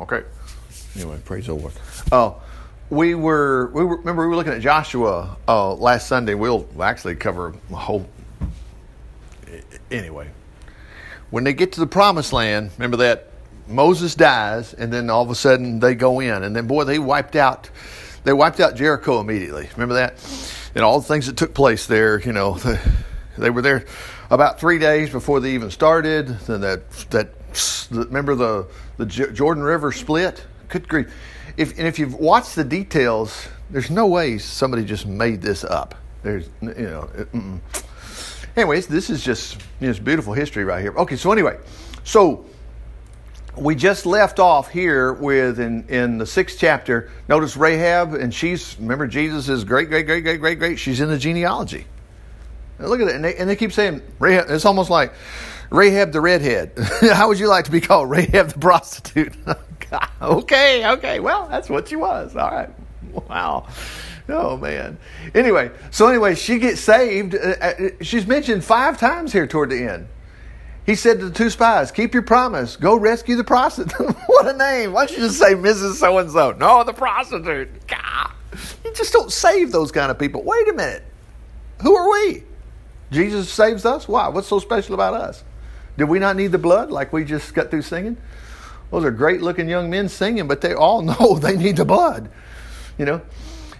Okay. Anyway, praise the Lord. Oh, we were we were, remember we were looking at Joshua uh, last Sunday. We'll actually cover a whole. Anyway, when they get to the promised land, remember that Moses dies, and then all of a sudden they go in, and then boy, they wiped out. They wiped out Jericho immediately. Remember that, and all the things that took place there. You know, they were there about three days before they even started. Then that that remember the, the Jordan River split? Good grief. If, and if you've watched the details, there's no way somebody just made this up. There's, you know, anyways, this is just you know, it's beautiful history right here. Okay, so anyway, so we just left off here with in, in the sixth chapter. Notice Rahab, and she's remember Jesus is great, great, great, great, great, great. She's in the genealogy. Now look at it, and they, and they keep saying Rahab. It's almost like Rahab the redhead. How would you like to be called Rahab the prostitute? okay, okay. Well, that's what she was. All right. Wow. Oh man. Anyway, so anyway, she gets saved. Uh, uh, she's mentioned five times here toward the end. He said to the two spies, "Keep your promise. Go rescue the prostitute." what a name! Why don't you just say Mrs. So and So? No, the prostitute. God. You just don't save those kind of people. Wait a minute. Who are we? Jesus saves us. Why? What's so special about us? Did we not need the blood like we just got through singing? Those are great looking young men singing, but they all know they need the blood, you know?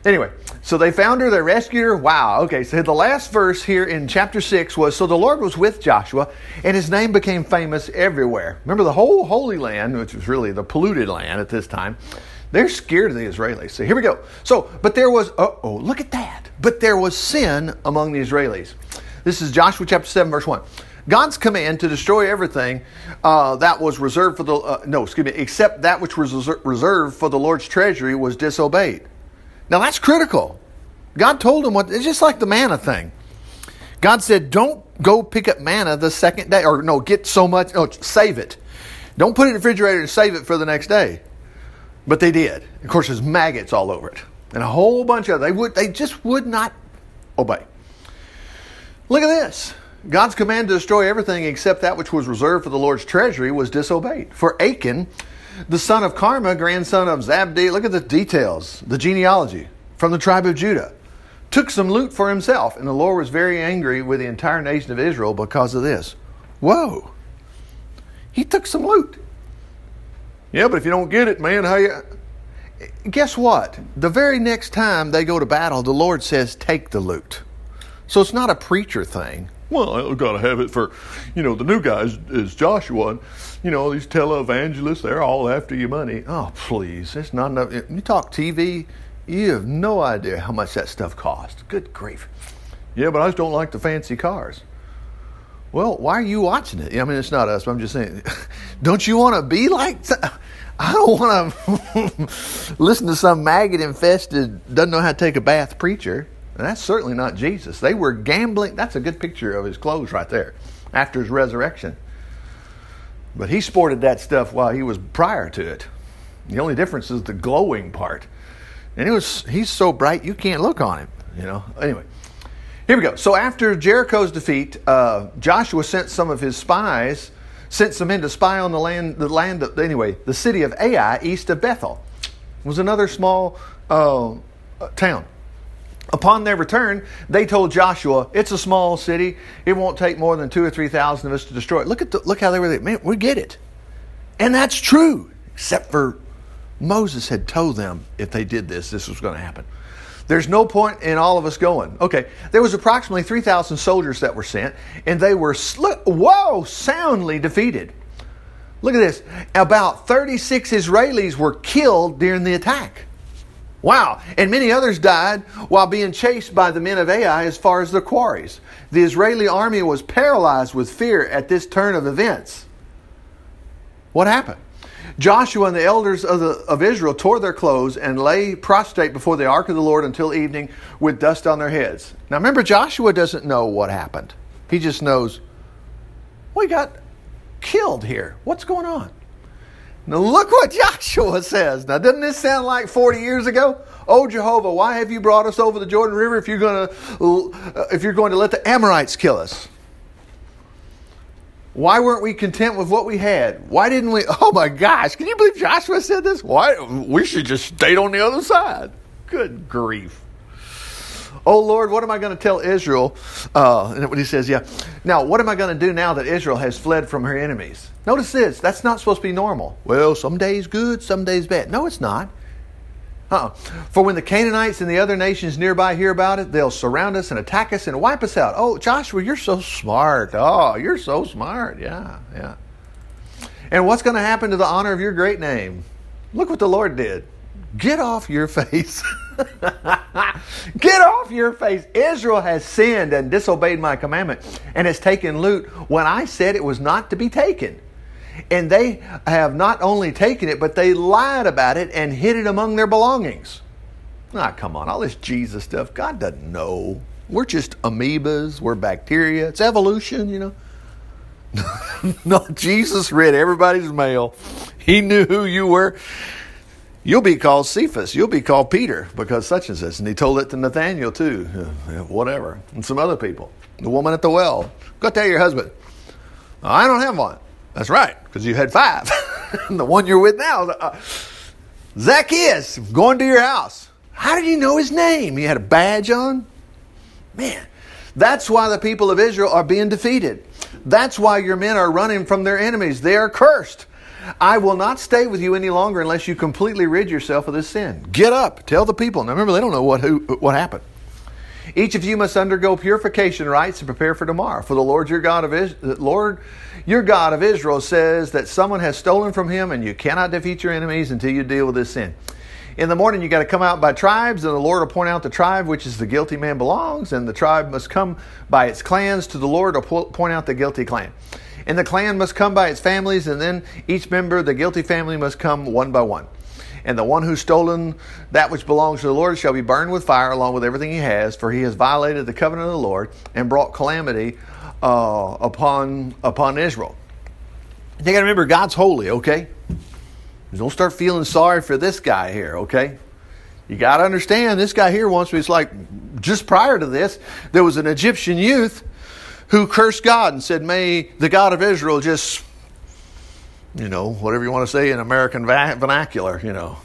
Anyway, so they found her, they rescued her. Wow. Okay, so the last verse here in chapter 6 was So the Lord was with Joshua, and his name became famous everywhere. Remember, the whole Holy Land, which was really the polluted land at this time, they're scared of the Israelis. So here we go. So, but there was, oh, look at that. But there was sin among the Israelis. This is Joshua chapter 7, verse 1. God's command to destroy everything uh, that was reserved for the, uh, no, excuse me, except that which was reserved for the Lord's treasury was disobeyed. Now that's critical. God told him what, it's just like the manna thing. God said, don't go pick up manna the second day, or no, get so much, no, save it. Don't put it in the refrigerator and save it for the next day. But they did. Of course, there's maggots all over it, and a whole bunch of they would they just would not obey. Look at this. God's command to destroy everything except that which was reserved for the Lord's treasury was disobeyed. For Achan, the son of Carma, grandson of Zabdi, look at the details, the genealogy from the tribe of Judah, took some loot for himself, and the Lord was very angry with the entire nation of Israel because of this. Whoa, he took some loot. Yeah, but if you don't get it, man, how you? Guess what? The very next time they go to battle, the Lord says, "Take the loot." So it's not a preacher thing well, I've got to have it for, you know, the new guy is, is Joshua. And, you know, these televangelists, they're all after your money. Oh, please, it's not enough. When you talk TV, you have no idea how much that stuff costs. Good grief. Yeah, but I just don't like the fancy cars. Well, why are you watching it? I mean, it's not us, but I'm just saying, don't you want to be like. I don't want to listen to some maggot infested, doesn't know how to take a bath preacher. And that's certainly not Jesus. They were gambling. That's a good picture of his clothes right there after his resurrection. But he sported that stuff while he was prior to it. The only difference is the glowing part. And it was he's so bright you can't look on him, you know. Anyway, here we go. So after Jericho's defeat, uh, Joshua sent some of his spies, sent some men to spy on the land, the land of, anyway, the city of Ai east of Bethel. It was another small uh, town. Upon their return, they told Joshua, "It's a small city. It won't take more than two or three thousand of us to destroy it." Look at the, look how they were. There. Man, we get it, and that's true. Except for Moses had told them if they did this, this was going to happen. There's no point in all of us going. Okay, there was approximately 3,000 soldiers that were sent, and they were, sl- whoa, soundly defeated. Look at this. About 36 Israelis were killed during the attack. Wow. And many others died while being chased by the men of Ai as far as their quarries. The Israeli army was paralyzed with fear at this turn of events. What happened? Joshua and the elders of, the, of Israel tore their clothes and lay prostrate before the ark of the Lord until evening with dust on their heads. Now remember, Joshua doesn't know what happened. He just knows, we got killed here. What's going on? Now look what Joshua says. Now, doesn't this sound like 40 years ago? Oh Jehovah, why have you brought us over the Jordan River if you're going to uh, if you're going to let the Amorites kill us? Why weren't we content with what we had? Why didn't we? Oh my gosh, can you believe Joshua said this? Why we should just stayed on the other side. Good grief. Oh Lord, what am I going to tell Israel? Uh, and what he says, yeah. Now, what am I going to do now that Israel has fled from her enemies? Notice this. That's not supposed to be normal. Well, some days good, some days bad. No, it's not. Uh-uh. For when the Canaanites and the other nations nearby hear about it, they'll surround us and attack us and wipe us out. Oh, Joshua, you're so smart. Oh, you're so smart. Yeah, yeah. And what's going to happen to the honor of your great name? Look what the Lord did. Get off your face. Get off your face. Israel has sinned and disobeyed my commandment and has taken loot when I said it was not to be taken. And they have not only taken it, but they lied about it and hid it among their belongings. Ah, come on, all this Jesus stuff, God doesn't know. We're just amoebas, we're bacteria, it's evolution, you know. no, Jesus read everybody's mail. He knew who you were. You'll be called Cephas. You'll be called Peter because such and such. And he told it to Nathaniel too, whatever, and some other people. The woman at the well. Go tell your husband. I don't have one. That's right, because you had five. the one you're with now, uh, Zacchaeus, going to your house. How did you know his name? He had a badge on? Man, that's why the people of Israel are being defeated. That's why your men are running from their enemies. They are cursed. I will not stay with you any longer unless you completely rid yourself of this sin. Get up, tell the people. Now remember, they don't know what who what happened. Each of you must undergo purification rites to prepare for tomorrow. For the Lord your God of Lord your God of Israel says that someone has stolen from him, and you cannot defeat your enemies until you deal with this sin. In the morning, you got to come out by tribes, and the Lord will point out the tribe which is the guilty man belongs, and the tribe must come by its clans to the Lord to point out the guilty clan. And the clan must come by its families, and then each member of the guilty family must come one by one. And the one who's stolen that which belongs to the Lord shall be burned with fire along with everything he has, for he has violated the covenant of the Lord and brought calamity uh, upon upon Israel. You got to remember, God's holy. Okay, don't start feeling sorry for this guy here. Okay, you got to understand this guy here me. It's like just prior to this, there was an Egyptian youth who cursed God and said, May the God of Israel just, you know, whatever you want to say in American vernacular, you know.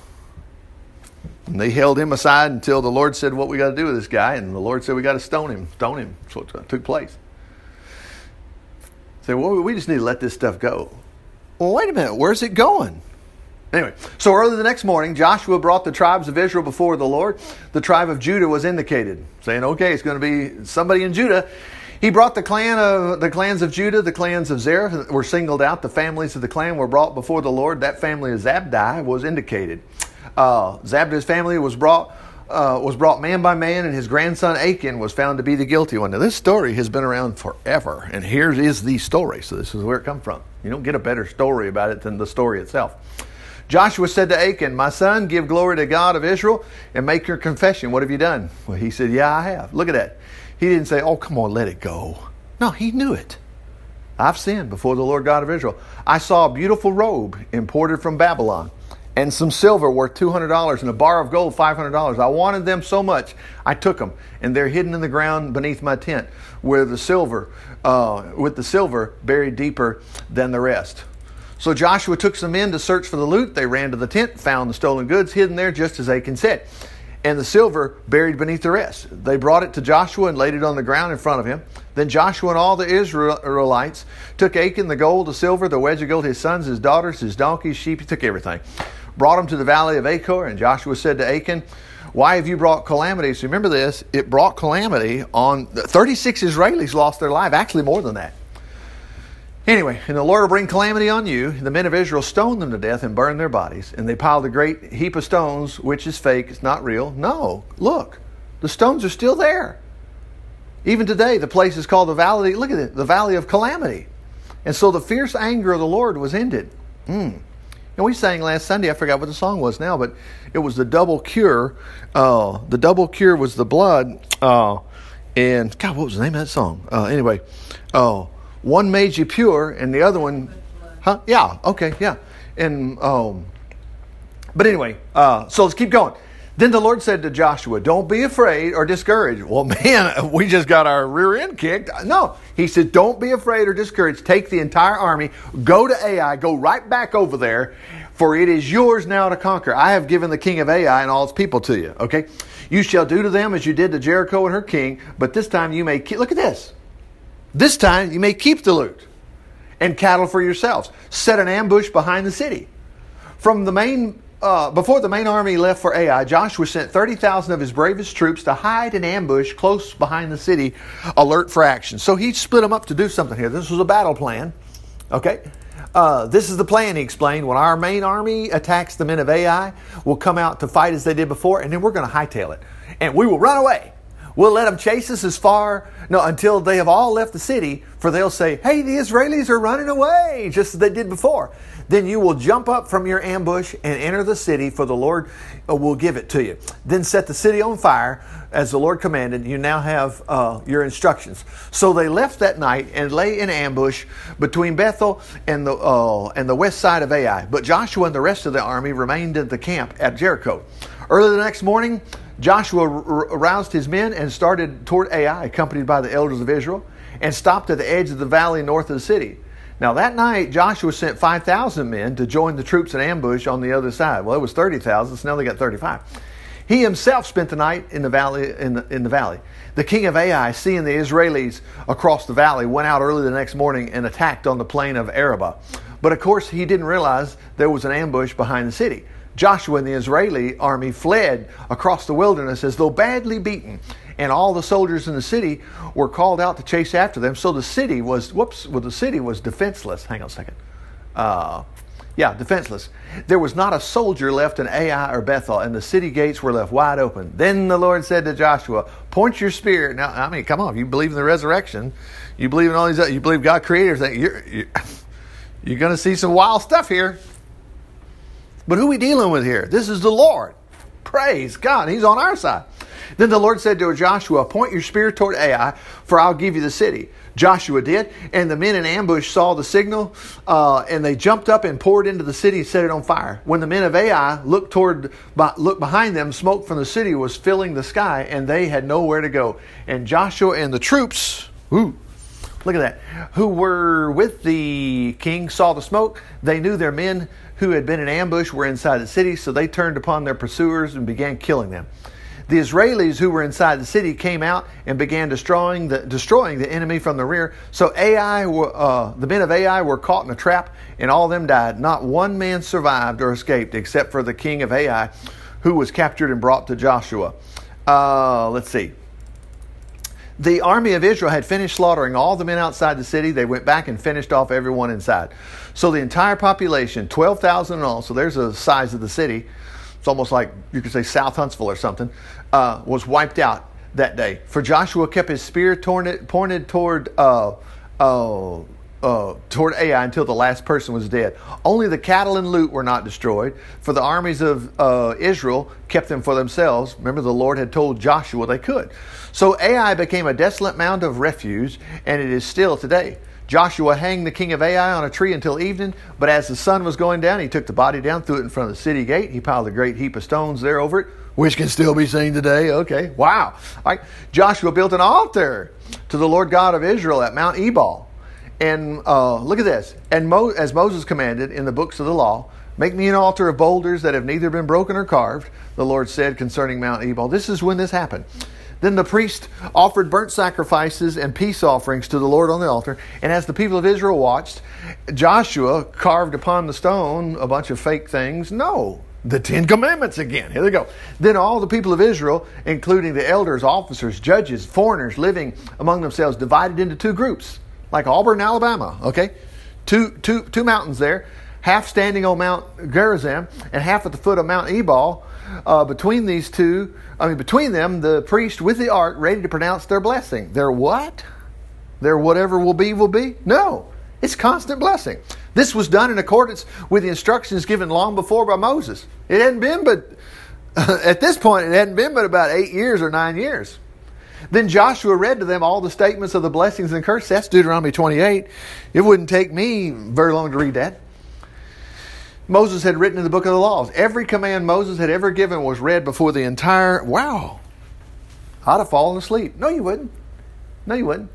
And they held him aside until the Lord said, What we got to do with this guy? And the Lord said, We got to stone him. Stone him. That's what took place. Say, well, we just need to let this stuff go. Well, wait a minute. Where's it going? Anyway, so early the next morning, Joshua brought the tribes of Israel before the Lord. The tribe of Judah was indicated, saying, okay, it's going to be somebody in Judah. He brought the clan of the clans of Judah, the clans of Zerah were singled out. The families of the clan were brought before the Lord. That family of Zabdi was indicated. Uh, Zabdi's family was brought uh, was brought man by man, and his grandson Achan was found to be the guilty one. Now, this story has been around forever, and here is the story. So, this is where it comes from. You don't get a better story about it than the story itself. Joshua said to Achan, My son, give glory to God of Israel and make your confession. What have you done? Well, he said, Yeah, I have. Look at that. He didn't say, Oh, come on, let it go. No, he knew it. I've sinned before the Lord God of Israel. I saw a beautiful robe imported from Babylon and some silver worth $200 and a bar of gold $500. I wanted them so much, I took them, and they're hidden in the ground beneath my tent, where the silver, uh, with the silver buried deeper than the rest. So Joshua took some men to search for the loot. They ran to the tent, found the stolen goods hidden there, just as Achan said and the silver buried beneath the rest. They brought it to Joshua and laid it on the ground in front of him. Then Joshua and all the Israelites took Achan, the gold, the silver, the wedge of gold, his sons, his daughters, his donkeys, sheep, he took everything. Brought them to the valley of Achor, and Joshua said to Achan, Why have you brought calamity? So remember this, it brought calamity on 36 Israelis lost their life, actually more than that. Anyway, and the Lord will bring calamity on you. The men of Israel stoned them to death and burned their bodies. And they piled a great heap of stones, which is fake, it's not real. No, look, the stones are still there. Even today, the place is called the Valley, look at it, the Valley of Calamity. And so the fierce anger of the Lord was ended. Mm. And we sang last Sunday, I forgot what the song was now, but it was the double cure. Uh, the double cure was the blood. Uh, and, God, what was the name of that song? Uh, anyway, uh, one made you pure, and the other one, huh? Yeah, okay, yeah. And um, but anyway, uh, so let's keep going. Then the Lord said to Joshua, Don't be afraid or discouraged. Well, man, we just got our rear end kicked. No, he said, Don't be afraid or discouraged. Take the entire army, go to Ai, go right back over there, for it is yours now to conquer. I have given the king of Ai and all its people to you. Okay? You shall do to them as you did to Jericho and her king, but this time you may keep, look at this. This time you may keep the loot and cattle for yourselves. Set an ambush behind the city. From the main uh, before the main army left for Ai, Joshua sent 30,000 of his bravest troops to hide and ambush close behind the city, alert for action. So he split them up to do something here. This was a battle plan. Okay? Uh, this is the plan, he explained. When our main army attacks the men of Ai, we'll come out to fight as they did before, and then we're going to hightail it. And we will run away. We'll let them chase us as far, no, until they have all left the city, for they'll say, hey, the Israelis are running away, just as they did before. Then you will jump up from your ambush and enter the city, for the Lord uh, will give it to you. Then set the city on fire, as the Lord commanded. You now have uh, your instructions. So they left that night and lay in ambush between Bethel and the uh, and the west side of Ai. But Joshua and the rest of the army remained at the camp at Jericho. Early the next morning, Joshua aroused his men and started toward Ai, accompanied by the elders of Israel, and stopped at the edge of the valley north of the city. Now that night, Joshua sent 5,000 men to join the troops in ambush on the other side. Well, it was 30,000, so now they got 35. He himself spent the night in the valley. In the, in the valley. The king of Ai, seeing the Israelis across the valley, went out early the next morning and attacked on the plain of Arabah. But of course, he didn't realize there was an ambush behind the city. Joshua and the Israeli army fled across the wilderness as though badly beaten and all the soldiers in the city were called out to chase after them. So the city was, whoops, well, the city was defenseless. Hang on a second. Uh, yeah, defenseless. There was not a soldier left in Ai or Bethel, and the city gates were left wide open. Then the Lord said to Joshua, Point your spear. Now, I mean, come on, you believe in the resurrection, you believe in all these, you believe God created everything, you're, you're, you're going to see some wild stuff here. But who we dealing with here? This is the Lord. Praise God. He's on our side. Then the Lord said to Joshua, Point your spear toward Ai, for I'll give you the city. Joshua did, and the men in ambush saw the signal, uh, and they jumped up and poured into the city and set it on fire. When the men of Ai looked toward, looked behind them, smoke from the city was filling the sky, and they had nowhere to go. And Joshua and the troops, ooh, look at that, who were with the king saw the smoke. They knew their men who had been in ambush were inside the city, so they turned upon their pursuers and began killing them. The Israelis who were inside the city came out and began destroying the, destroying the enemy from the rear. So Ai, uh, the men of Ai were caught in a trap, and all of them died. Not one man survived or escaped, except for the king of Ai, who was captured and brought to Joshua. Uh, let's see. The army of Israel had finished slaughtering all the men outside the city. They went back and finished off everyone inside. So the entire population, 12,000 in all, so there's the size of the city, it's almost like you could say South Huntsville or something, uh, was wiped out that day. For Joshua kept his spear pointed, pointed toward uh, uh, uh, toward Ai until the last person was dead. Only the cattle and loot were not destroyed, for the armies of uh, Israel kept them for themselves. Remember, the Lord had told Joshua they could. So Ai became a desolate mound of refuse, and it is still today. Joshua hanged the king of Ai on a tree until evening, but as the sun was going down, he took the body down, threw it in front of the city gate. He piled a great heap of stones there over it, which can still be seen today. Okay, wow. All right. Joshua built an altar to the Lord God of Israel at Mount Ebal. And uh, look at this. And Mo- as Moses commanded in the books of the law, make me an altar of boulders that have neither been broken or carved, the Lord said concerning Mount Ebal. This is when this happened. Then the priest offered burnt sacrifices and peace offerings to the Lord on the altar. And as the people of Israel watched, Joshua carved upon the stone a bunch of fake things. No, the Ten Commandments again. Here they go. Then all the people of Israel, including the elders, officers, judges, foreigners living among themselves, divided into two groups, like Auburn, Alabama. Okay, two, two, two mountains there, half standing on Mount Gerizim and half at the foot of Mount Ebal. Uh, between these two, I mean, between them, the priest with the ark ready to pronounce their blessing. Their what? Their whatever will be, will be? No. It's constant blessing. This was done in accordance with the instructions given long before by Moses. It hadn't been but, at this point, it hadn't been but about eight years or nine years. Then Joshua read to them all the statements of the blessings and curses. That's Deuteronomy 28. It wouldn't take me very long to read that. Moses had written in the book of the laws. Every command Moses had ever given was read before the entire. Wow. I'd have fallen asleep. No, you wouldn't. No, you wouldn't.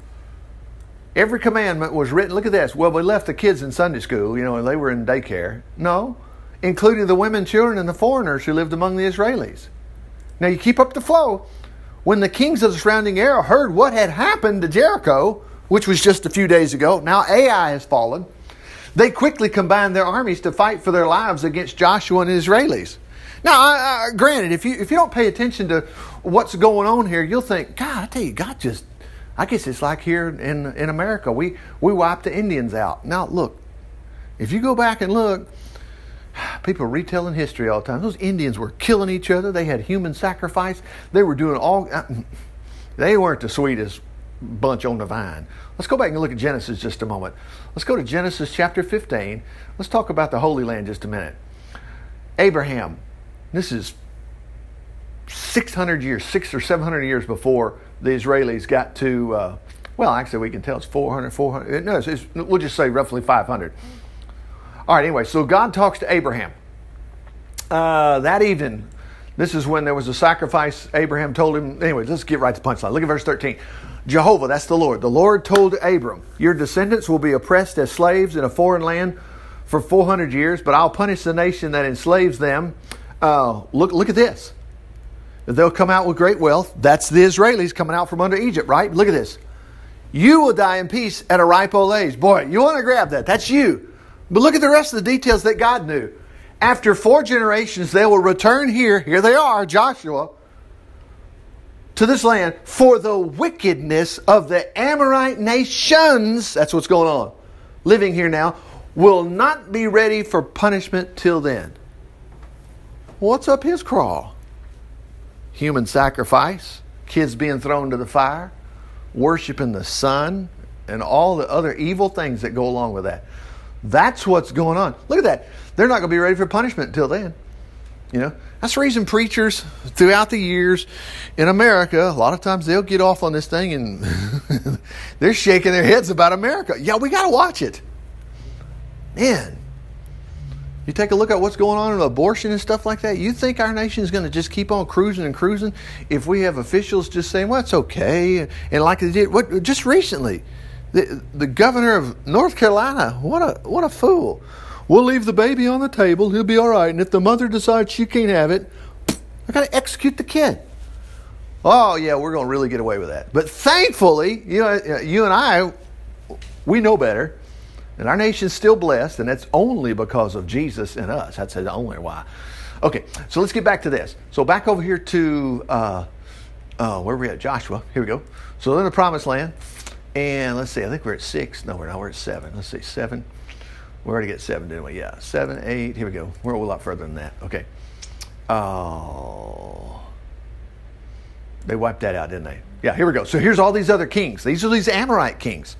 Every commandment was written. Look at this. Well, we left the kids in Sunday school, you know, and they were in daycare. No, including the women, children, and the foreigners who lived among the Israelis. Now, you keep up the flow. When the kings of the surrounding area heard what had happened to Jericho, which was just a few days ago, now Ai has fallen, they quickly combined their armies to fight for their lives against Joshua and the Israelis. Now, I, I, granted, if you if you don't pay attention to what's going on here, you'll think, God, I tell you, God just, I guess it's like here in in America, we we wipe the Indians out. Now, look, if you go back and look, people are retelling history all the time. Those Indians were killing each other. They had human sacrifice. They were doing all. They weren't the sweetest bunch on the vine. Let's go back and look at Genesis just a moment. Let's go to Genesis chapter 15. Let's talk about the Holy Land just a minute. Abraham, this is 600 years, six or 700 years before the Israelis got to, uh, well, actually, we can tell it's 400, 400. No, it's, it's, we'll just say roughly 500. All right, anyway, so God talks to Abraham. Uh, that evening, this is when there was a sacrifice. Abraham told him, anyway, let's get right to punchline. Look at verse 13. Jehovah, that's the Lord. The Lord told Abram, Your descendants will be oppressed as slaves in a foreign land for 400 years, but I'll punish the nation that enslaves them. Uh, look, look at this. They'll come out with great wealth. That's the Israelis coming out from under Egypt, right? Look at this. You will die in peace at a ripe old age. Boy, you want to grab that. That's you. But look at the rest of the details that God knew. After four generations, they will return here. Here they are, Joshua, to this land for the wickedness of the Amorite nations. That's what's going on. Living here now will not be ready for punishment till then. What's up his crawl? Human sacrifice, kids being thrown to the fire, worshiping the sun, and all the other evil things that go along with that. That's what's going on. Look at that. They're not going to be ready for punishment until then. You know, that's the reason preachers throughout the years in America, a lot of times they'll get off on this thing and they're shaking their heads about America. Yeah, we got to watch it. Man, you take a look at what's going on in abortion and stuff like that. You think our nation is going to just keep on cruising and cruising if we have officials just saying, "Well, it's okay," and like they did what just recently, the the governor of North Carolina. What a what a fool! We'll leave the baby on the table. He'll be all right. And if the mother decides she can't have it, I got to execute the kid. Oh yeah, we're going to really get away with that. But thankfully, you know, you and I, we know better, and our nation's still blessed, and that's only because of Jesus and us. That's the only why. Okay, so let's get back to this. So back over here to uh, uh, where we at? Joshua. Here we go. So in the Promised Land, and let's see. I think we're at six. No, we're not. We're at seven. Let's see, seven. We already get seven, didn't we? Yeah, seven, eight. Here we go. We're a lot further than that. Okay. Oh. They wiped that out, didn't they? Yeah, here we go. So here's all these other kings. These are these Amorite kings.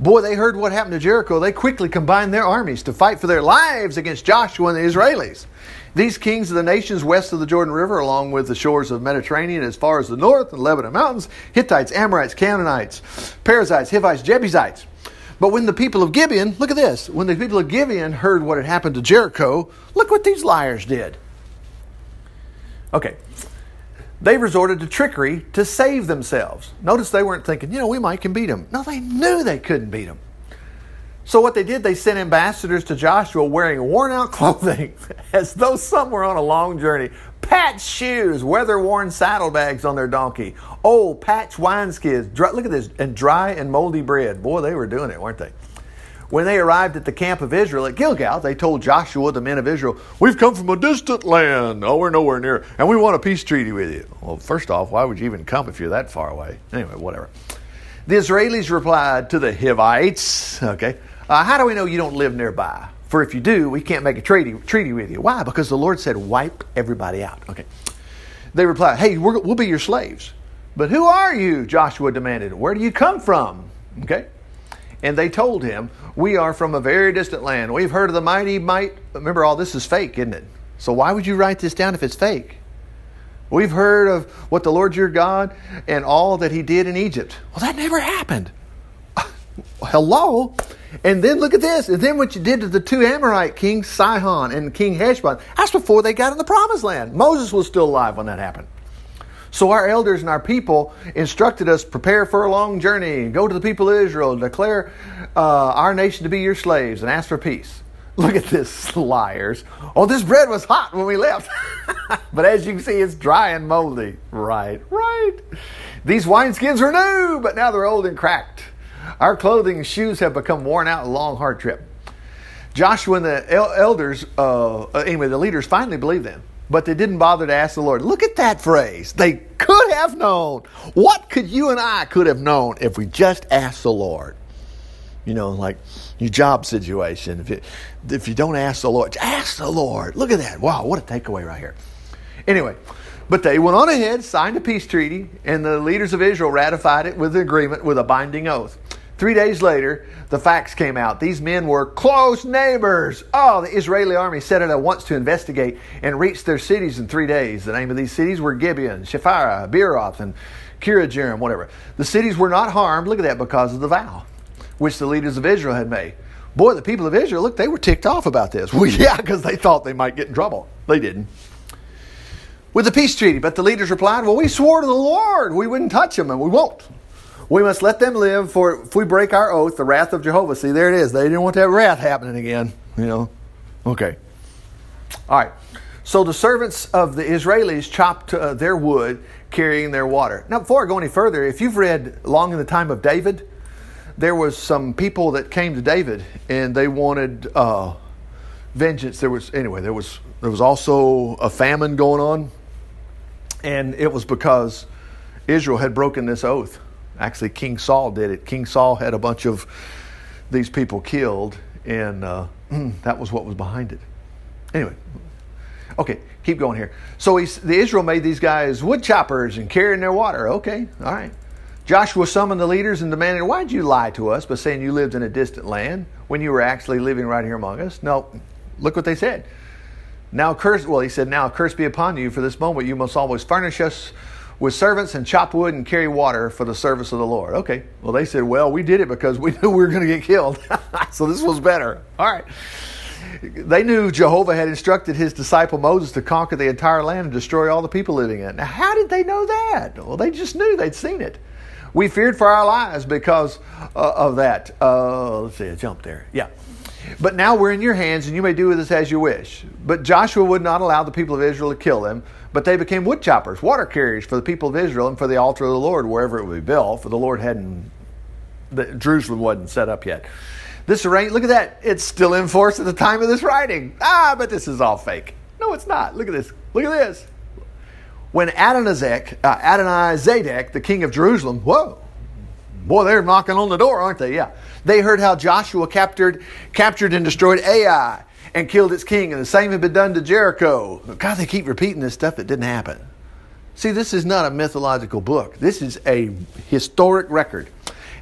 Boy, they heard what happened to Jericho. They quickly combined their armies to fight for their lives against Joshua and the Israelis. These kings of the nations west of the Jordan River, along with the shores of Mediterranean as far as the north and Lebanon mountains, Hittites, Amorites, Canaanites, Perizzites, Hivites, Jebusites. But when the people of Gibeon, look at this, when the people of Gibeon heard what had happened to Jericho, look what these liars did. Okay, they resorted to trickery to save themselves. Notice they weren't thinking, you know, we might can beat them. No, they knew they couldn't beat them. So what they did, they sent ambassadors to Joshua wearing worn out clothing as though some were on a long journey. Patched shoes, weather worn saddlebags on their donkey, old patched wineskins. Dry, look at this, and dry and moldy bread. Boy, they were doing it, weren't they? When they arrived at the camp of Israel at Gilgal, they told Joshua, the men of Israel, We've come from a distant land. Oh, we're nowhere near, and we want a peace treaty with you. Well, first off, why would you even come if you're that far away? Anyway, whatever. The Israelis replied to the Hivites, okay, uh, how do we know you don't live nearby? For if you do, we can't make a treaty, treaty with you. Why? Because the Lord said, wipe everybody out. Okay. They replied, hey, we will be your slaves. But who are you? Joshua demanded. Where do you come from? Okay. And they told him, We are from a very distant land. We've heard of the mighty might. Remember, all this is fake, isn't it? So why would you write this down if it's fake? We've heard of what the Lord your God and all that he did in Egypt. Well, that never happened. Hello? And then look at this. And then what you did to the two Amorite kings, Sihon and King Heshbon, that's before they got in the promised land. Moses was still alive when that happened. So our elders and our people instructed us prepare for a long journey, go to the people of Israel, declare uh, our nation to be your slaves, and ask for peace. Look at this, liars. Oh, this bread was hot when we left. but as you can see, it's dry and moldy. Right, right. These wineskins are new, but now they're old and cracked. Our clothing and shoes have become worn out a long, hard trip. Joshua and the elders, uh, anyway, the leaders finally believed them but they didn't bother to ask the Lord. Look at that phrase. They could have known. What could you and I could have known if we just asked the Lord? You know, like your job situation. If you, if you don't ask the Lord, ask the Lord. Look at that. Wow, what a takeaway right here. Anyway, but they went on ahead, signed a peace treaty, and the leaders of Israel ratified it with an agreement with a binding oath. Three days later, the facts came out. These men were close neighbors. Oh, the Israeli army set out at once to investigate and reached their cities in three days. The name of these cities were Gibeon, Shephirah, Beeroth, and Kiriath whatever. The cities were not harmed, look at that, because of the vow which the leaders of Israel had made. Boy, the people of Israel, look, they were ticked off about this. Well, yeah, because they thought they might get in trouble. They didn't. With the peace treaty, but the leaders replied, Well, we swore to the Lord we wouldn't touch them, and we won't. We must let them live, for if we break our oath, the wrath of Jehovah. See, there it is. They didn't want that wrath happening again. You know? Okay. All right. So the servants of the Israelis chopped uh, their wood, carrying their water. Now, before I go any further, if you've read Long in the Time of David, there was some people that came to David and they wanted uh, vengeance. There was anyway. There was there was also a famine going on, and it was because Israel had broken this oath. Actually, King Saul did it. King Saul had a bunch of these people killed, and uh, that was what was behind it. Anyway, okay, keep going here. So the Israel made these guys wood choppers and carrying their water. Okay, all right. Joshua summoned the leaders and demanded, Why'd you lie to us by saying you lived in a distant land when you were actually living right here among us? No, look what they said. Now curse, well, he said, Now curse be upon you for this moment. You must always furnish us with servants and chop wood and carry water for the service of the Lord. Okay. Well, they said, well, we did it because we knew we were going to get killed. so this was better. All right. They knew Jehovah had instructed his disciple Moses to conquer the entire land and destroy all the people living in it. Now, how did they know that? Well, they just knew they'd seen it. We feared for our lives because uh, of that. Uh, let's see, I jumped there. Yeah. But now we're in your hands, and you may do with us as you wish. But Joshua would not allow the people of Israel to kill them, but they became wood choppers, water carriers for the people of Israel and for the altar of the Lord, wherever it would be built, for the Lord hadn't, the, Jerusalem wasn't set up yet. This arrangement, look at that. It's still in force at the time of this writing. Ah, but this is all fake. No, it's not. Look at this. Look at this. When Adonizek, uh, Adonai Zadok, the king of Jerusalem, whoa, boy, they're knocking on the door, aren't they? Yeah. They heard how Joshua captured, captured and destroyed Ai and killed its king, and the same had been done to Jericho. God, they keep repeating this stuff that didn't happen. See, this is not a mythological book. This is a historic record.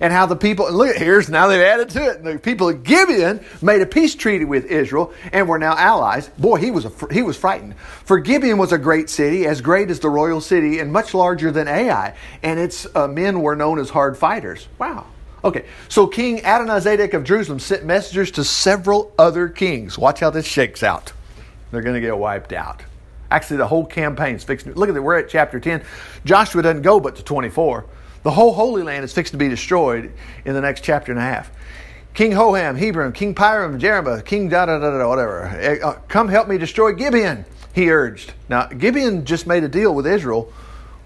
And how the people, and look at here's now they've added to it. The people of Gibeon made a peace treaty with Israel and were now allies. Boy, he was a, he was frightened. For Gibeon was a great city, as great as the royal city, and much larger than Ai. And its uh, men were known as hard fighters. Wow. Okay, so King Adonizedek of Jerusalem sent messengers to several other kings. Watch how this shakes out. They're going to get wiped out. Actually, the whole campaign's fixed. Look at it. We're at chapter 10. Joshua doesn't go but to 24. The whole Holy Land is fixed to be destroyed in the next chapter and a half. King Hoham, Hebron, King Piram, Jeremoth, King da da da da, whatever. Eh, uh, come help me destroy Gibeon, he urged. Now, Gibeon just made a deal with Israel.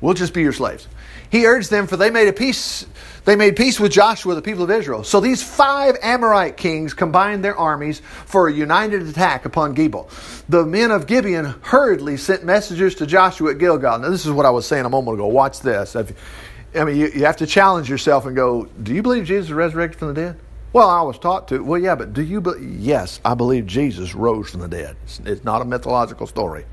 We'll just be your slaves. He urged them, for they made a peace they made peace with Joshua, the people of Israel. So these five Amorite kings combined their armies for a united attack upon Gilgal. The men of Gibeon hurriedly sent messengers to Joshua at Gilgal. Now, this is what I was saying a moment ago. Watch this. I mean, you, you have to challenge yourself and go, Do you believe Jesus resurrected from the dead? Well, I was taught to. Well, yeah, but do you believe? Yes, I believe Jesus rose from the dead. It's, it's not a mythological story.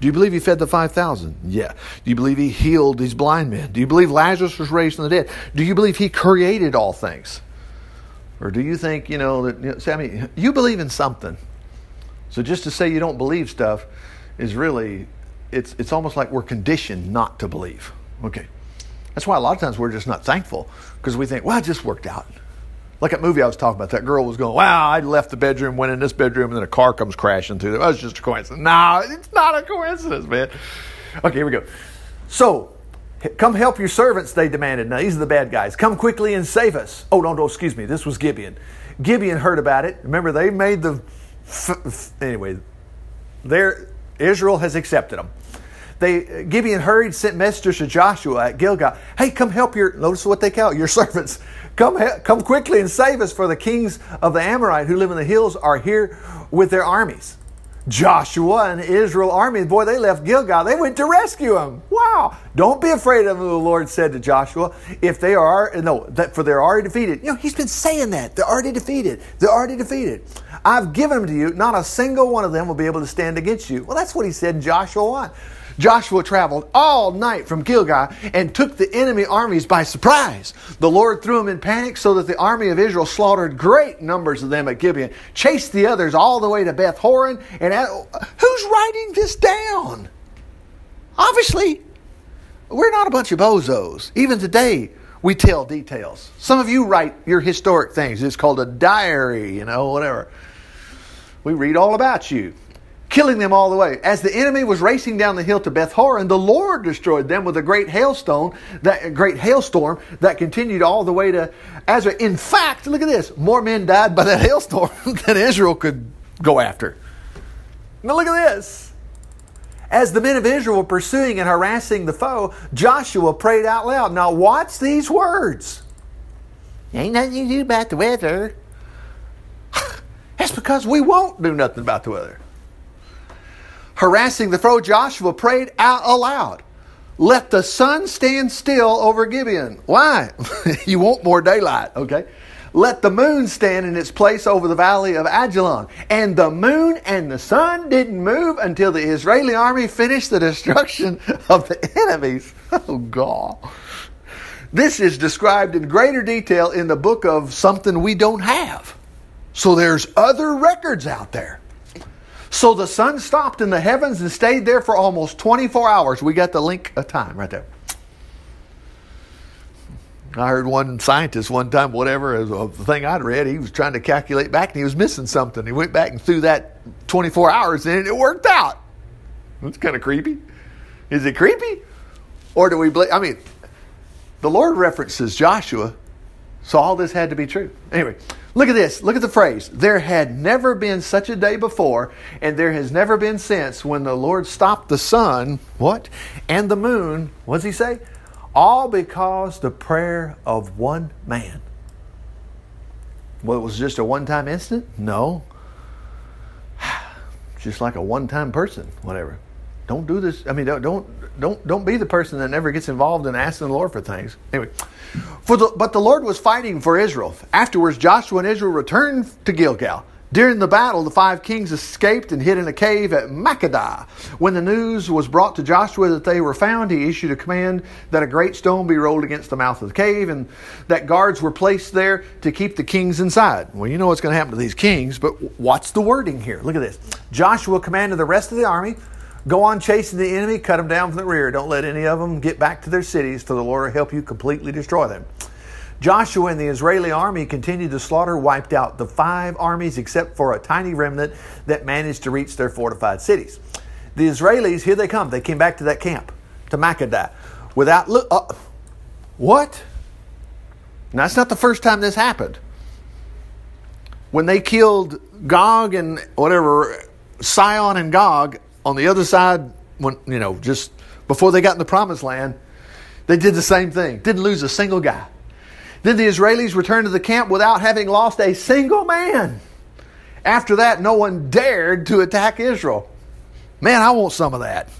Do you believe he fed the 5,000? Yeah. Do you believe he healed these blind men? Do you believe Lazarus was raised from the dead? Do you believe he created all things? Or do you think, you know, that, you know, I mean, you believe in something. So just to say you don't believe stuff is really, it's, it's almost like we're conditioned not to believe. Okay. That's why a lot of times we're just not thankful because we think, well, it just worked out. Like that movie I was talking about, that girl was going, wow, I left the bedroom, went in this bedroom, and then a car comes crashing through. It was just a coincidence. No, it's not a coincidence, man. Okay, here we go. So, come help your servants, they demanded. Now, these are the bad guys. Come quickly and save us. Oh, no, no, excuse me. This was Gibeon. Gibeon heard about it. Remember, they made the. Anyway, there, Israel has accepted them. They, Gibeon hurried, sent messengers to Joshua at Gilgal. Hey, come help your, notice what they call your servants. Come, come quickly and save us, for the kings of the Amorite who live in the hills are here with their armies. Joshua and Israel army, boy, they left Gilgal. They went to rescue him. Wow. Don't be afraid of them, the Lord said to Joshua. If they are, no, that for they're already defeated. You know, he's been saying that. They're already defeated. They're already defeated. I've given them to you. Not a single one of them will be able to stand against you. Well, that's what he said in Joshua 1. Joshua traveled all night from Gilgal and took the enemy armies by surprise. The Lord threw them in panic so that the army of Israel slaughtered great numbers of them at Gibeon, chased the others all the way to Beth Horon. And at, who's writing this down? Obviously, we're not a bunch of bozos. Even today, we tell details. Some of you write your historic things. It's called a diary, you know, whatever. We read all about you killing them all the way. As the enemy was racing down the hill to Beth Horon, the Lord destroyed them with a great hailstone, that great hailstorm that continued all the way to Azra. In fact, look at this: more men died by that hailstorm than Israel could go after. Now look at this. As the men of Israel were pursuing and harassing the foe, Joshua prayed out loud. Now watch these words. Ain't nothing you do about the weather. That's because we won't do nothing about the weather harassing the foe, Joshua prayed out aloud. Let the sun stand still over Gibeon. Why? you want more daylight, okay? Let the moon stand in its place over the valley of Ajalon. And the moon and the sun didn't move until the Israeli army finished the destruction of the enemies. Oh, God. This is described in greater detail in the book of something we don't have. So there's other records out there. So the sun stopped in the heavens and stayed there for almost 24 hours. We got the link of time right there. I heard one scientist one time, whatever, the thing I'd read, he was trying to calculate back and he was missing something. He went back and threw that 24 hours in and it worked out. That's kind of creepy. Is it creepy? Or do we believe? I mean, the Lord references Joshua, so all this had to be true. Anyway, Look at this. Look at the phrase. There had never been such a day before, and there has never been since when the Lord stopped the sun, what? And the moon, what does he say? All because the prayer of one man. Well, it was just a one time incident? No. Just like a one time person, whatever. Don't do this. I mean, don't, don't don't don't be the person that never gets involved in asking the Lord for things. Anyway, for the, but the Lord was fighting for Israel. Afterwards, Joshua and Israel returned to Gilgal. During the battle, the five kings escaped and hid in a cave at Makkedah. When the news was brought to Joshua that they were found, he issued a command that a great stone be rolled against the mouth of the cave and that guards were placed there to keep the kings inside. Well, you know what's going to happen to these kings, but what's the wording here? Look at this. Joshua commanded the rest of the army Go on chasing the enemy, cut them down from the rear. Don't let any of them get back to their cities, for the Lord will help you completely destroy them. Joshua and the Israeli army continued to slaughter, wiped out the five armies except for a tiny remnant that managed to reach their fortified cities. The Israelis, here they come. They came back to that camp, to Makkedah, without look. Uh, what? Now, that's not the first time this happened. When they killed Gog and whatever, Sihon and Gog, on the other side, when you know, just before they got in the promised land, they did the same thing. Didn't lose a single guy. Then the Israelis returned to the camp without having lost a single man. After that, no one dared to attack Israel. Man, I want some of that.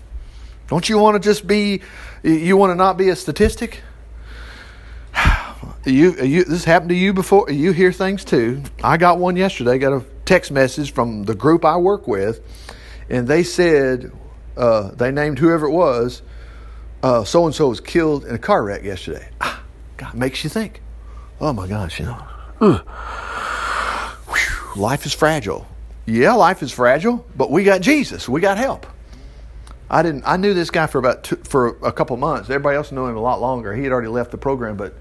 Don't you want to just be, you want to not be a statistic? You, you, this happened to you before. You hear things too. I got one yesterday. Got a text message from the group I work with and they said uh, they named whoever it was. So and so was killed in a car wreck yesterday. Ah, God makes you think. Oh my gosh, you know, life is fragile. Yeah, life is fragile, but we got Jesus. We got help. I didn't. I knew this guy for about two, for a couple months. Everybody else knew him a lot longer. He had already left the program, but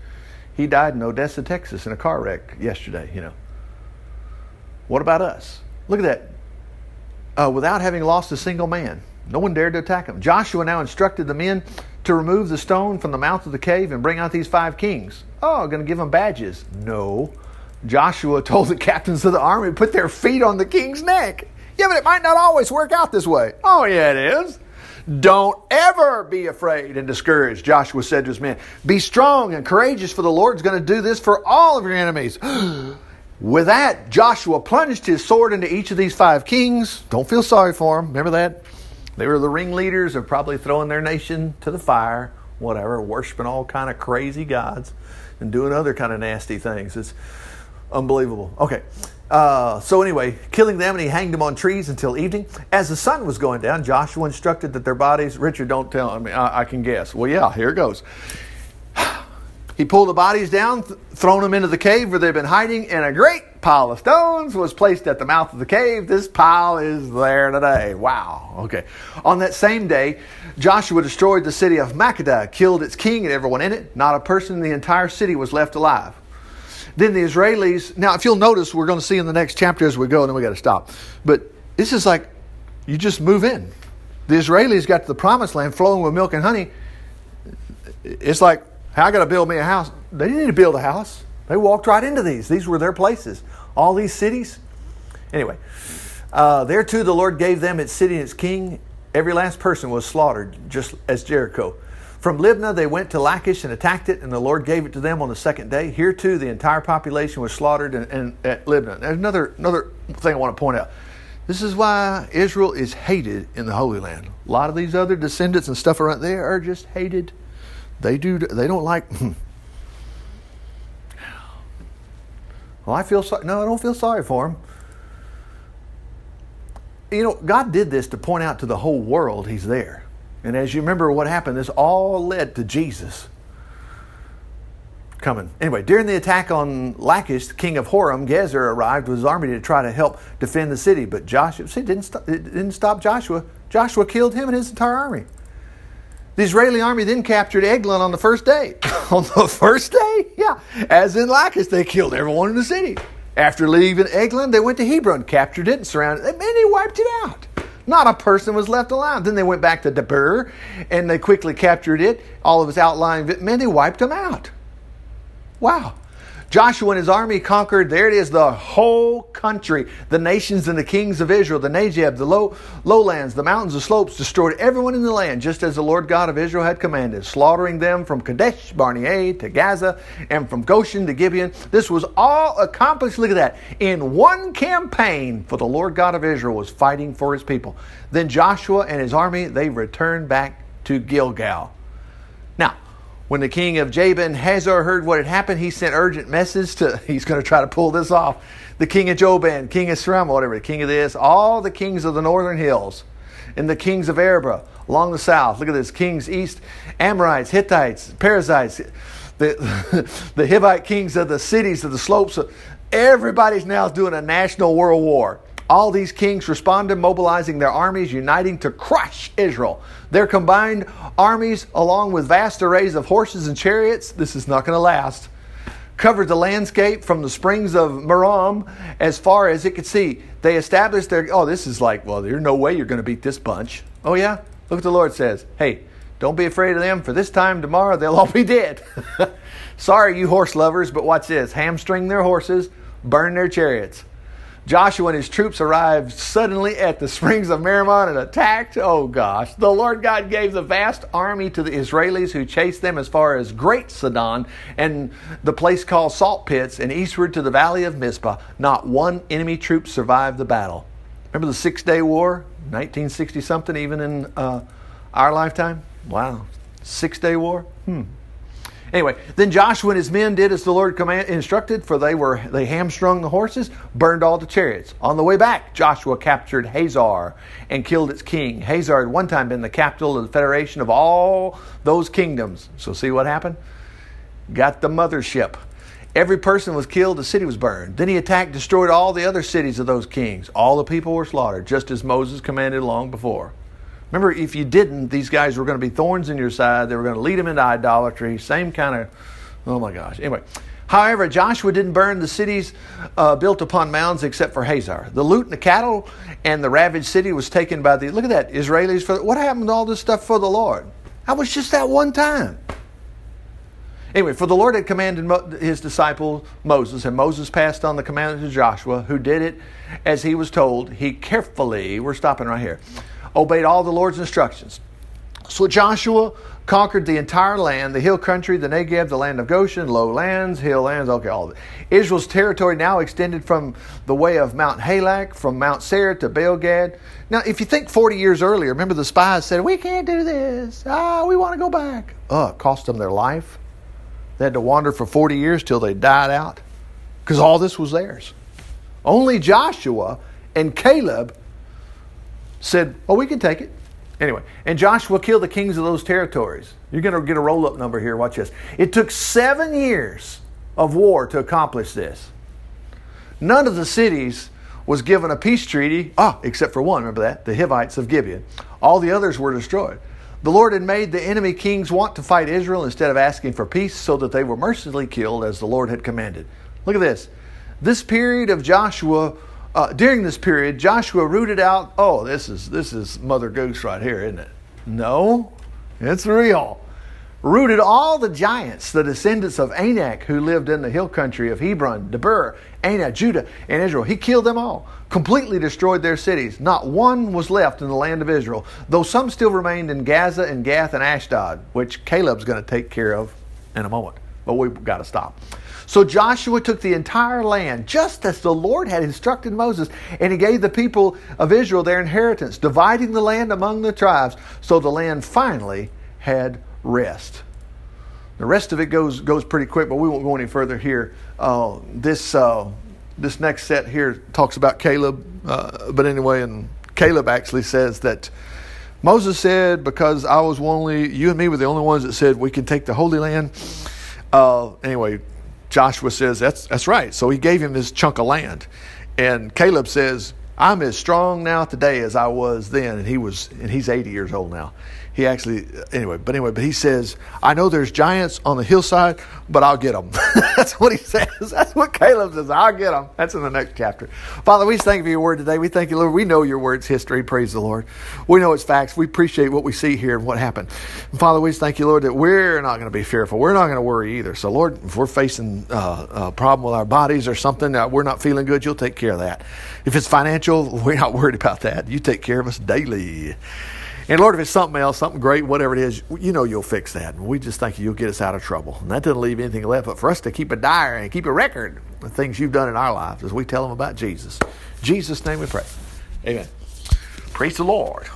He died in Odessa, Texas in a car wreck yesterday, you know. What about us? Look at that. Uh, without having lost a single man, no one dared to attack him. Joshua now instructed the men to remove the stone from the mouth of the cave and bring out these five kings. Oh, going to give them badges. No. Joshua told the captains of the army to put their feet on the king's neck. Yeah, but it might not always work out this way. Oh, yeah, it is. Don't ever be afraid and discouraged, Joshua said to his men. Be strong and courageous, for the Lord's going to do this for all of your enemies. With that, Joshua plunged his sword into each of these five kings. Don't feel sorry for them. Remember that? They were the ringleaders of probably throwing their nation to the fire, whatever, worshiping all kind of crazy gods and doing other kind of nasty things. It's unbelievable. Okay. Uh, so anyway, killing them, and he hanged them on trees until evening. As the sun was going down, Joshua instructed that their bodies. Richard, don't tell. I mean, I, I can guess. Well, yeah, here it goes. He pulled the bodies down, th- thrown them into the cave where they'd been hiding, and a great pile of stones was placed at the mouth of the cave. This pile is there today. Wow. Okay. On that same day, Joshua destroyed the city of Makkedah, killed its king and everyone in it. Not a person in the entire city was left alive. Then the Israelis, now if you'll notice, we're going to see in the next chapter as we go, and then we got to stop. But this is like you just move in. The Israelis got to the promised land flowing with milk and honey. It's like, how I got to build me a house. They didn't need to build a house. They walked right into these. These were their places. All these cities. Anyway, uh, there too the Lord gave them its city and its king. Every last person was slaughtered, just as Jericho. From Libnah, they went to Lachish and attacked it, and the Lord gave it to them on the second day. Here, too, the entire population was slaughtered in, in, at Libnah. There's another, another thing I want to point out. This is why Israel is hated in the Holy Land. A lot of these other descendants and stuff around there are just hated. They do. They don't like. Hmm. well, I feel sorry. No, I don't feel sorry for them. You know, God did this to point out to the whole world He's there. And as you remember what happened, this all led to Jesus coming. Anyway, during the attack on Lachish, the king of Horam, Gezer, arrived with his army to try to help defend the city. But Joshua, see, didn't, stop, it didn't stop Joshua. Joshua killed him and his entire army. The Israeli army then captured Eglon on the first day. on the first day? Yeah. As in Lachish, they killed everyone in the city. After leaving Eglon, they went to Hebron, captured it, and surrounded it, and they wiped it out. Not a person was left alive. Then they went back to Debir and they quickly captured it. All of its outlying men, they wiped them out. Wow. Joshua and his army conquered, there it is, the whole country, the nations and the kings of Israel, the Negeb, the low, lowlands, the mountains, the slopes, destroyed everyone in the land, just as the Lord God of Israel had commanded, slaughtering them from Kadesh Barnea to Gaza and from Goshen to Gibeon. This was all accomplished, look at that, in one campaign, for the Lord God of Israel was fighting for his people. Then Joshua and his army, they returned back to Gilgal. Now, when the king of Jabin Hazor heard what had happened, he sent urgent message to, he's going to try to pull this off. The king of Joban, king of Sram, whatever, the king of this, all the kings of the northern hills, and the kings of Arabah along the south. Look at this kings east, Amorites, Hittites, Perizzites, the, the Hivite kings of the cities of the slopes. Everybody's now doing a national world war. All these kings responded, mobilizing their armies, uniting to crush Israel. Their combined armies, along with vast arrays of horses and chariots, this is not going to last, covered the landscape from the springs of Merom as far as it could see. They established their, oh, this is like, well, there's no way you're going to beat this bunch. Oh, yeah? Look what the Lord says. Hey, don't be afraid of them, for this time tomorrow they'll all be dead. Sorry, you horse lovers, but watch this hamstring their horses, burn their chariots. Joshua and his troops arrived suddenly at the springs of Merom and attacked. Oh gosh. The Lord God gave the vast army to the Israelis who chased them as far as Great Sidon and the place called Salt Pits and eastward to the valley of Mizpah. Not one enemy troop survived the battle. Remember the Six Day War, 1960 something, even in uh, our lifetime? Wow. Six Day War? Hmm. Anyway, then Joshua and his men did as the Lord command, instructed, for they were they hamstrung the horses, burned all the chariots. On the way back, Joshua captured Hazor and killed its king. Hazor had one time been the capital of the federation of all those kingdoms. So see what happened? Got the mothership. Every person was killed, the city was burned. Then he attacked, destroyed all the other cities of those kings. All the people were slaughtered, just as Moses commanded long before. Remember, if you didn't, these guys were going to be thorns in your side. They were going to lead them into idolatry. Same kind of Oh my gosh. Anyway, however, Joshua didn't burn the cities uh, built upon mounds except for Hazor. The loot and the cattle and the ravaged city was taken by the. Look at that, Israelis. For what happened to all this stuff for the Lord? That was just that one time. Anyway, for the Lord had commanded his disciple Moses, and Moses passed on the commandment to Joshua, who did it as he was told. He carefully, we're stopping right here, obeyed all the Lord's instructions. So Joshua conquered the entire land, the hill country, the Negev, the land of Goshen, lowlands, hill lands, okay, all of it. Israel's territory now extended from the way of Mount Halak, from Mount Seir to Baal-gad. Now, if you think 40 years earlier, remember the spies said, we can't do this. Ah, we want to go back. Oh, cost them their life. They had to wander for 40 years till they died out because all this was theirs. Only Joshua and Caleb said, Oh, we can take it. Anyway, and Joshua killed the kings of those territories. You're going to get a roll up number here. Watch this. It took seven years of war to accomplish this. None of the cities was given a peace treaty, ah, except for one, remember that, the Hivites of Gibeon. All the others were destroyed. The Lord had made the enemy kings want to fight Israel instead of asking for peace, so that they were mercilessly killed as the Lord had commanded. Look at this. This period of Joshua, uh, during this period, Joshua rooted out. Oh, this is this is Mother Goose right here, isn't it? No, it's real rooted all the giants, the descendants of Anak, who lived in the hill country of Hebron, Debir, Anak, Judah, and Israel. He killed them all, completely destroyed their cities. Not one was left in the land of Israel, though some still remained in Gaza and Gath and Ashdod, which Caleb's going to take care of in a moment. But we've got to stop. So Joshua took the entire land, just as the Lord had instructed Moses, and he gave the people of Israel their inheritance, dividing the land among the tribes. So the land finally had rest. The rest of it goes goes pretty quick, but we won't go any further here. Uh, this uh, this next set here talks about Caleb, uh, but anyway, and Caleb actually says that Moses said, "Because I was only you and me were the only ones that said we can take the Holy Land." Uh, anyway, Joshua says that's that's right. So he gave him this chunk of land, and Caleb says, "I'm as strong now today as I was then," and he was and he's 80 years old now he actually anyway but anyway but he says i know there's giants on the hillside but i'll get them that's what he says. That's what caleb says. I'll get them that's in the next chapter. Father we thank you for your word today. We thank you lord. We know your word's history. Praise the lord. We know it's facts. We appreciate what we see here and what happened. And father we thank you lord that we're not going to be fearful. We're not going to worry either. So lord if we're facing uh, a problem with our bodies or something that we're not feeling good you'll take care of that. If it's financial we're not worried about that. You take care of us daily and Lord, if it's something else, something great, whatever it is, you know you'll fix that. And we just thank you, you'll get us out of trouble. And that doesn't leave anything left but for us to keep a diary and keep a record of things you've done in our lives as we tell them about Jesus. In Jesus' name we pray. Amen. Praise the Lord.